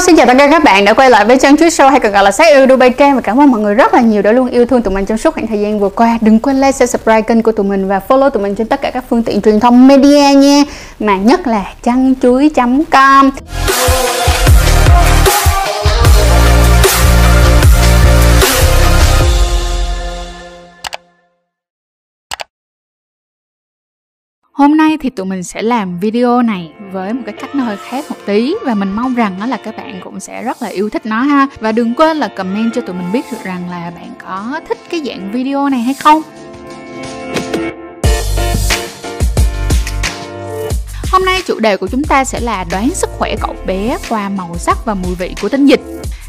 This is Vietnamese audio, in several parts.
xin chào tất cả các bạn đã quay lại với Chân Chuối Show hay còn gọi là Sách Yêu Dubai Trang và cảm ơn mọi người rất là nhiều đã luôn yêu thương tụi mình trong suốt khoảng thời gian vừa qua. Đừng quên like, share, subscribe kênh của tụi mình và follow tụi mình trên tất cả các phương tiện truyền thông media nha. Mà nhất là chăn chuối.com. Hôm nay thì tụi mình sẽ làm video này với một cái cách nó hơi khác một tí và mình mong rằng đó là các bạn cũng sẽ rất là yêu thích nó ha. Và đừng quên là comment cho tụi mình biết được rằng là bạn có thích cái dạng video này hay không. Hôm nay chủ đề của chúng ta sẽ là đoán sức khỏe cậu bé qua màu sắc và mùi vị của tinh dịch.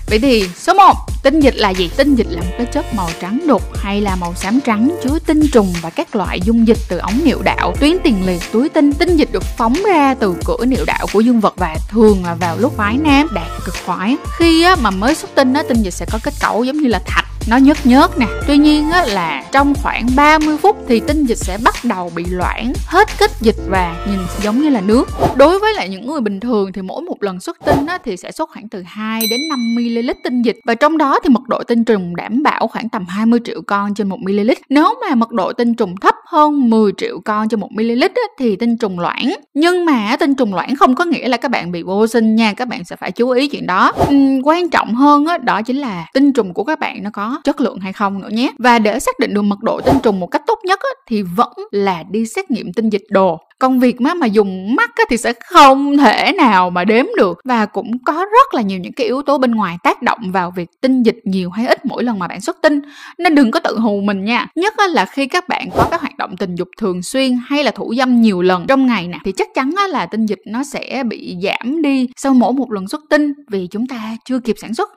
Vậy thì số 1 Tinh dịch là gì? Tinh dịch là một cái chất màu trắng đục hay là màu xám trắng chứa tinh trùng và các loại dung dịch từ ống niệu đạo, tuyến tiền liệt, túi tinh. Tinh dịch được phóng ra từ cửa niệu đạo của dương vật và thường là vào lúc phái nam đạt cực khoái. Khi á, mà mới xuất tinh á, tinh dịch sẽ có kết cấu giống như là thạch nó nhớt nhớt nè tuy nhiên á, là trong khoảng 30 phút thì tinh dịch sẽ bắt đầu bị loãng hết kết dịch và nhìn giống như là nước đối với lại những người bình thường thì mỗi một lần xuất tinh á, thì sẽ xuất khoảng từ 2 đến 5 ml tinh dịch và trong đó thì mật độ tinh trùng đảm bảo khoảng tầm 20 triệu con trên 1 ml. Nếu mà mật độ tinh trùng thấp hơn 10 triệu con cho 1 ml thì tinh trùng loãng. Nhưng mà tinh trùng loãng không có nghĩa là các bạn bị vô sinh nha các bạn sẽ phải chú ý chuyện đó. Uhm, quan trọng hơn đó, đó chính là tinh trùng của các bạn nó có chất lượng hay không nữa nhé. Và để xác định được mật độ tinh trùng một cách tốt nhất thì vẫn là đi xét nghiệm tinh dịch đồ. Công việc mà mà dùng mắt thì sẽ không thể nào mà đếm được. Và cũng có rất là nhiều những cái yếu tố bên ngoài tác động vào việc tinh dịch nhiều hay ít mỗi lần mà bạn xuất tinh. Nên đừng có tự hù mình nha. Nhất là khi các bạn có các hoạt động tình dục thường xuyên hay là thủ dâm nhiều lần trong ngày nè thì chắc chắn là tinh dịch nó sẽ bị giảm đi sau mỗi một lần xuất tinh vì chúng ta chưa kịp sản xuất.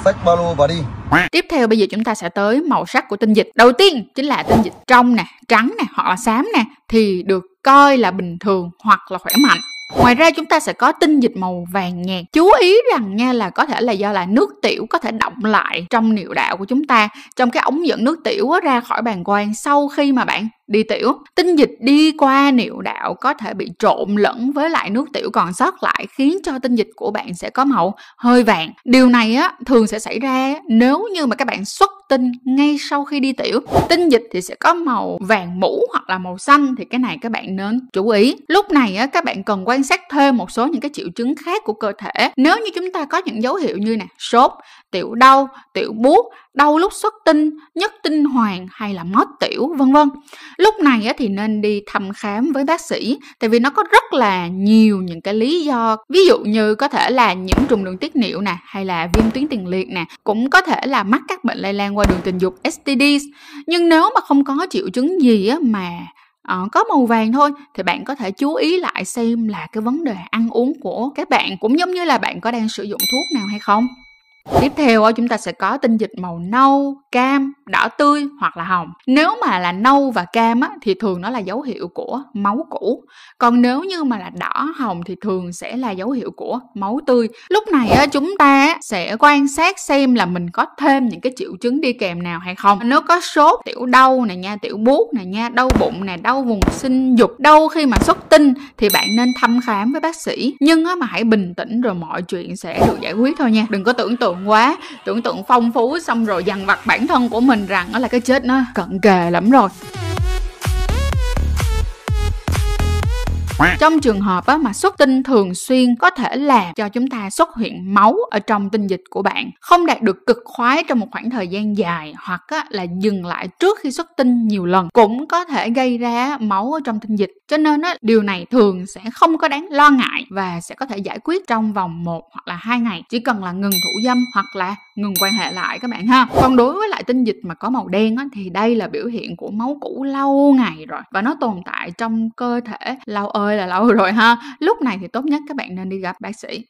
Tiếp theo bây giờ chúng ta sẽ tới màu sắc của tinh dịch. Đầu tiên chính là tinh dịch trong nè trắng nè hoặc là xám nè thì được coi là bình thường hoặc là khỏe mạnh Ngoài ra chúng ta sẽ có tinh dịch màu vàng nhạt. Chú ý rằng nha là có thể là do là nước tiểu có thể động lại trong niệu đạo của chúng ta, trong cái ống dẫn nước tiểu ra khỏi bàng quang sau khi mà bạn đi tiểu. Tinh dịch đi qua niệu đạo có thể bị trộn lẫn với lại nước tiểu còn sót lại khiến cho tinh dịch của bạn sẽ có màu hơi vàng. Điều này á thường sẽ xảy ra nếu như mà các bạn xuất tinh ngay sau khi đi tiểu. Tinh dịch thì sẽ có màu vàng mũ hoặc là màu xanh thì cái này các bạn nên chú ý. Lúc này á các bạn cần quan sát thêm một số những cái triệu chứng khác của cơ thể. Nếu như chúng ta có những dấu hiệu như nè, sốt, tiểu đau, tiểu buốt, đau lúc xuất tinh, nhất tinh hoàng hay là mót tiểu vân vân. Lúc này á, thì nên đi thăm khám với bác sĩ tại vì nó có rất là nhiều những cái lý do ví dụ như có thể là nhiễm trùng đường tiết niệu nè hay là viêm tuyến tiền liệt nè cũng có thể là mắc các bệnh lây lan qua đường tình dục STDs nhưng nếu mà không có triệu chứng gì á, mà uh, có màu vàng thôi thì bạn có thể chú ý lại xem là cái vấn đề ăn uống của các bạn cũng giống như là bạn có đang sử dụng thuốc nào hay không. Tiếp theo chúng ta sẽ có tinh dịch màu nâu, cam, đỏ tươi hoặc là hồng. Nếu mà là nâu và cam á, thì thường nó là dấu hiệu của máu cũ. Còn nếu như mà là đỏ hồng thì thường sẽ là dấu hiệu của máu tươi. Lúc này á, chúng ta sẽ quan sát xem là mình có thêm những cái triệu chứng đi kèm nào hay không. Nếu có sốt, tiểu đau này nha, tiểu buốt này nha, đau bụng này, đau vùng sinh dục, đau khi mà xuất tinh thì bạn nên thăm khám với bác sĩ. Nhưng á, mà hãy bình tĩnh rồi mọi chuyện sẽ được giải quyết thôi nha. Đừng có tưởng tượng tượng quá. Tưởng tượng phong phú xong rồi dằn vặt bản thân của mình rằng đó là cái chết nó cận kề lắm rồi. Trong trường hợp á, mà xuất tinh thường xuyên có thể làm cho chúng ta xuất hiện máu ở trong tinh dịch của bạn không đạt được cực khoái trong một khoảng thời gian dài hoặc á, là dừng lại trước khi xuất tinh nhiều lần cũng có thể gây ra máu ở trong tinh dịch. Cho nên á, điều này thường sẽ không có đáng lo ngại và sẽ có thể giải quyết trong vòng 1 hoặc là hai ngày. Chỉ cần là ngừng thủ dâm hoặc là ngừng quan hệ lại các bạn ha. Còn đối với lại tinh dịch mà có màu đen á, thì đây là biểu hiện của máu cũ lâu ngày rồi và nó tồn tại trong cơ thể lâu ơi là lâu rồi ha lúc này thì tốt nhất các bạn nên đi gặp bác sĩ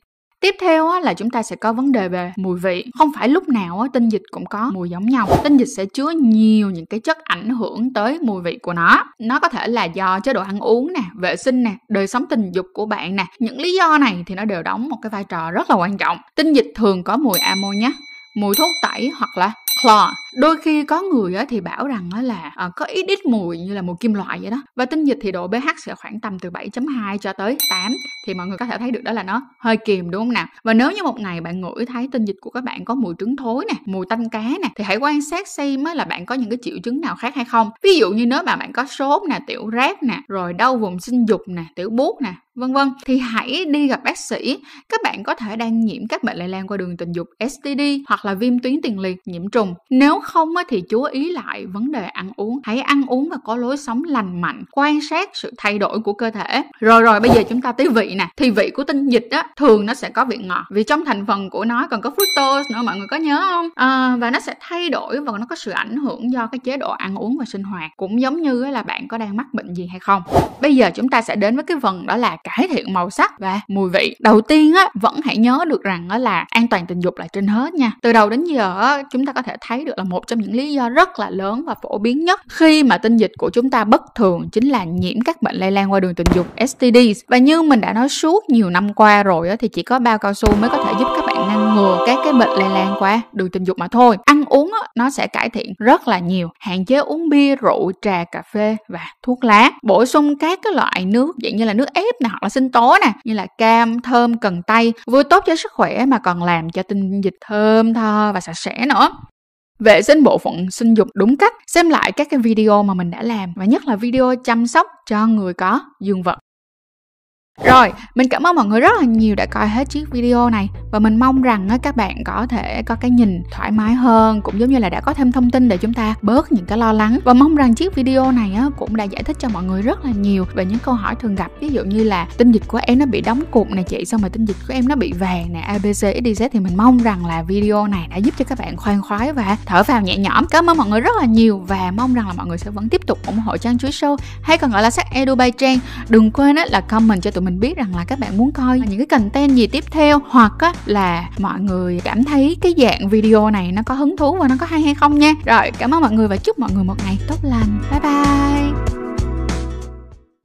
Tiếp theo á, là chúng ta sẽ có vấn đề về mùi vị. Không phải lúc nào á, tinh dịch cũng có mùi giống nhau. Tinh dịch sẽ chứa nhiều những cái chất ảnh hưởng tới mùi vị của nó. Nó có thể là do chế độ ăn uống nè, vệ sinh nè, đời sống tình dục của bạn nè. Những lý do này thì nó đều đóng một cái vai trò rất là quan trọng. Tinh dịch thường có mùi ammo nhé, mùi thuốc tẩy hoặc là chlor đôi khi có người á, thì bảo rằng là ờ, có ít ít mùi như là mùi kim loại vậy đó. Và tinh dịch thì độ pH sẽ khoảng tầm từ 7.2 cho tới 8 thì mọi người có thể thấy được đó là nó hơi kiềm đúng không nào? Và nếu như một ngày bạn ngửi thấy tinh dịch của các bạn có mùi trứng thối nè mùi tanh cá nè thì hãy quan sát xem là bạn có những cái triệu chứng nào khác hay không. Ví dụ như nếu mà bạn có sốt nè tiểu rác nè rồi đau vùng sinh dục nè tiểu buốt nè vân vân thì hãy đi gặp bác sĩ. Các bạn có thể đang nhiễm các bệnh lây lan qua đường tình dục STD hoặc là viêm tuyến tiền liệt nhiễm trùng. Nếu không thì chú ý lại vấn đề ăn uống. Hãy ăn uống và có lối sống lành mạnh quan sát sự thay đổi của cơ thể. Rồi rồi bây giờ chúng ta tới vị nè. Thì vị của tinh dịch á thường nó sẽ có vị ngọt vì trong thành phần của nó còn có fructose nữa mọi người có nhớ không? À, và nó sẽ thay đổi và nó có sự ảnh hưởng do cái chế độ ăn uống và sinh hoạt. Cũng giống như là bạn có đang mắc bệnh gì hay không. Bây giờ chúng ta sẽ đến với cái phần đó là cải thiện màu sắc và mùi vị. Đầu tiên á vẫn hãy nhớ được rằng á là an toàn tình dục là trên hết nha. Từ đầu đến giờ á chúng ta có thể thấy được là một trong những lý do rất là lớn và phổ biến nhất khi mà tinh dịch của chúng ta bất thường chính là nhiễm các bệnh lây lan qua đường tình dục STDs và như mình đã nói suốt nhiều năm qua rồi á, thì chỉ có bao cao su mới có thể giúp các bạn ngăn ngừa các cái bệnh lây lan qua đường tình dục mà thôi. Ăn uống nó sẽ cải thiện rất là nhiều, hạn chế uống bia, rượu, trà, cà phê và thuốc lá. Bổ sung các cái loại nước dạng như là nước ép này hoặc là sinh tố nè, như là cam, thơm, cần tây, vừa tốt cho sức khỏe mà còn làm cho tinh dịch thơm tho và sạch sẽ nữa vệ sinh bộ phận sinh dục đúng cách, xem lại các cái video mà mình đã làm, và nhất là video chăm sóc cho người có dương vật rồi, mình cảm ơn mọi người rất là nhiều đã coi hết chiếc video này. Và mình mong rằng các bạn có thể có cái nhìn thoải mái hơn cũng giống như là đã có thêm thông tin để chúng ta bớt những cái lo lắng. Và mong rằng chiếc video này cũng đã giải thích cho mọi người rất là nhiều về những câu hỏi thường gặp. Ví dụ như là tinh dịch của em nó bị đóng cục này chị xong rồi tinh dịch của em nó bị vàng nè ABC XYZ thì mình mong rằng là video này đã giúp cho các bạn khoan khoái và thở vào nhẹ nhõm. Cảm ơn mọi người rất là nhiều và mong rằng là mọi người sẽ vẫn tiếp tục ủng hộ trang chuối show. Hay còn gọi là sách edu by trang. Đừng quên là comment cho tụi mình biết rằng là các bạn muốn coi những cái content gì tiếp theo hoặc á, là mọi người cảm thấy cái dạng video này nó có hứng thú và nó có hay hay không nha. Rồi cảm ơn mọi người và chúc mọi người một ngày tốt lành. Bye bye.